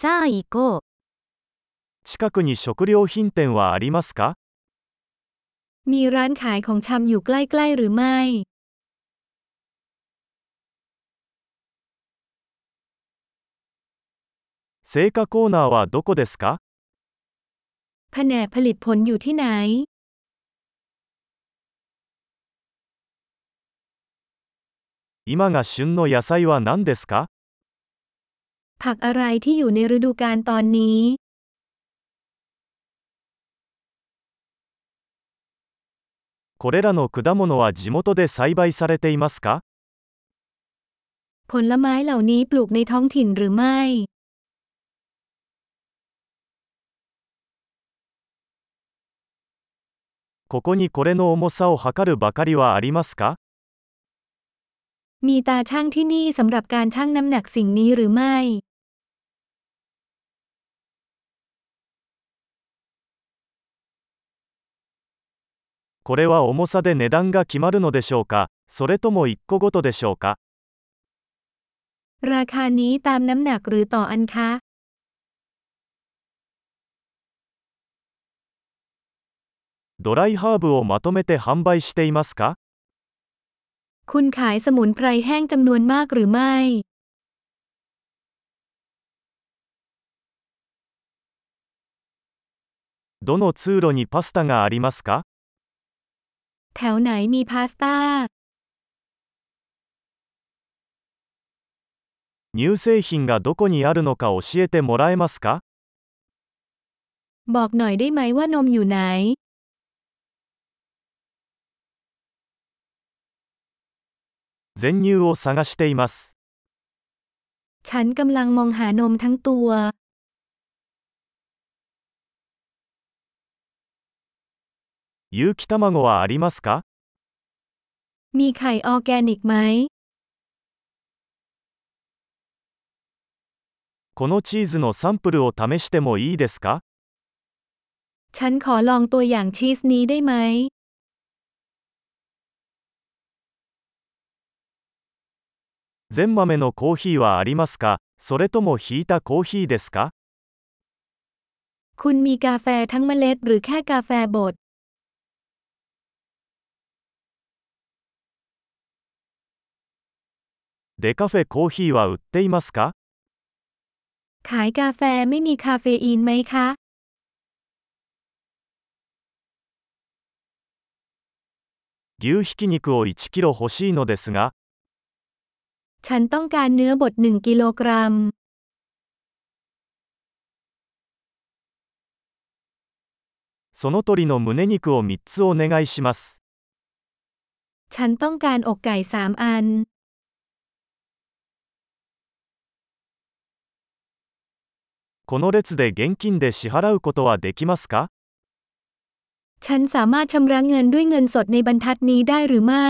さあ行こう。近くに食料品店はありますか มีร้านขายของชำอยู่ใกล้ๆหรือไม่ 青果コーナーはどこですか แผนกผลิตผลอยู่ที่ไหน 今が旬の野菜は何ですか ผักอะไรที่อยู่ในฤดูกาลตอนนี้ これらの果物は地元で栽培されていますか ผลไม้เหล่านี้ปลูกในท้องถิ่นหรือไม่ ここにこれの重さを測るばかりはありますか มีตาช่างที่นี่สำหรับการชั่งน้ำหนักสิ่งนี้หรือไม่ これは重さで値段が決まるのでしょうかそれとも1個ごとでしょうか ราคานี้ตามน้ำหนักหรือต่ออันคะ ドライハーブをまとめて販売していますか คุณขายสมุนไพรแห้งจำนวนมากหรือไม่ どの通路にパスタがありますか แถวไหนมีพาสต้า 乳製品がどこにあるのか教えてもらえますか บอกหน่อยได้ไหมว่านมอยู่ไหน 全乳を探しています。 ฉันกำลังมองหานมทั้งตัว 有機卵はありますか มีไข่ออร์แกนิกไหม このチーズのサンプルを試してもいいですか ฉันขอลองตัวอย่างชีสนี้ได้ไหม 全豆のコーヒーはありますかそれともひいたコーヒーですか คุณมีกาแฟทั้งเมล็ดหรือแค่กาแฟบด デカフェコーヒーは売っていますか ขายกาแฟไม่มีคาเฟอีนไหมคะ 牛ひき肉を1キロ欲しいのですが、 ฉันต้องการเนื้อบดหนึ่งกิโลกรัม その鶏の胸肉を3つお願いします。 ฉันต้องการอกไก่สามอัน この列で現金で支払うことはできますか ฉันสามารถชำระเงินด้วยเงินสดในบรรทัดนี้ได้หรือไม่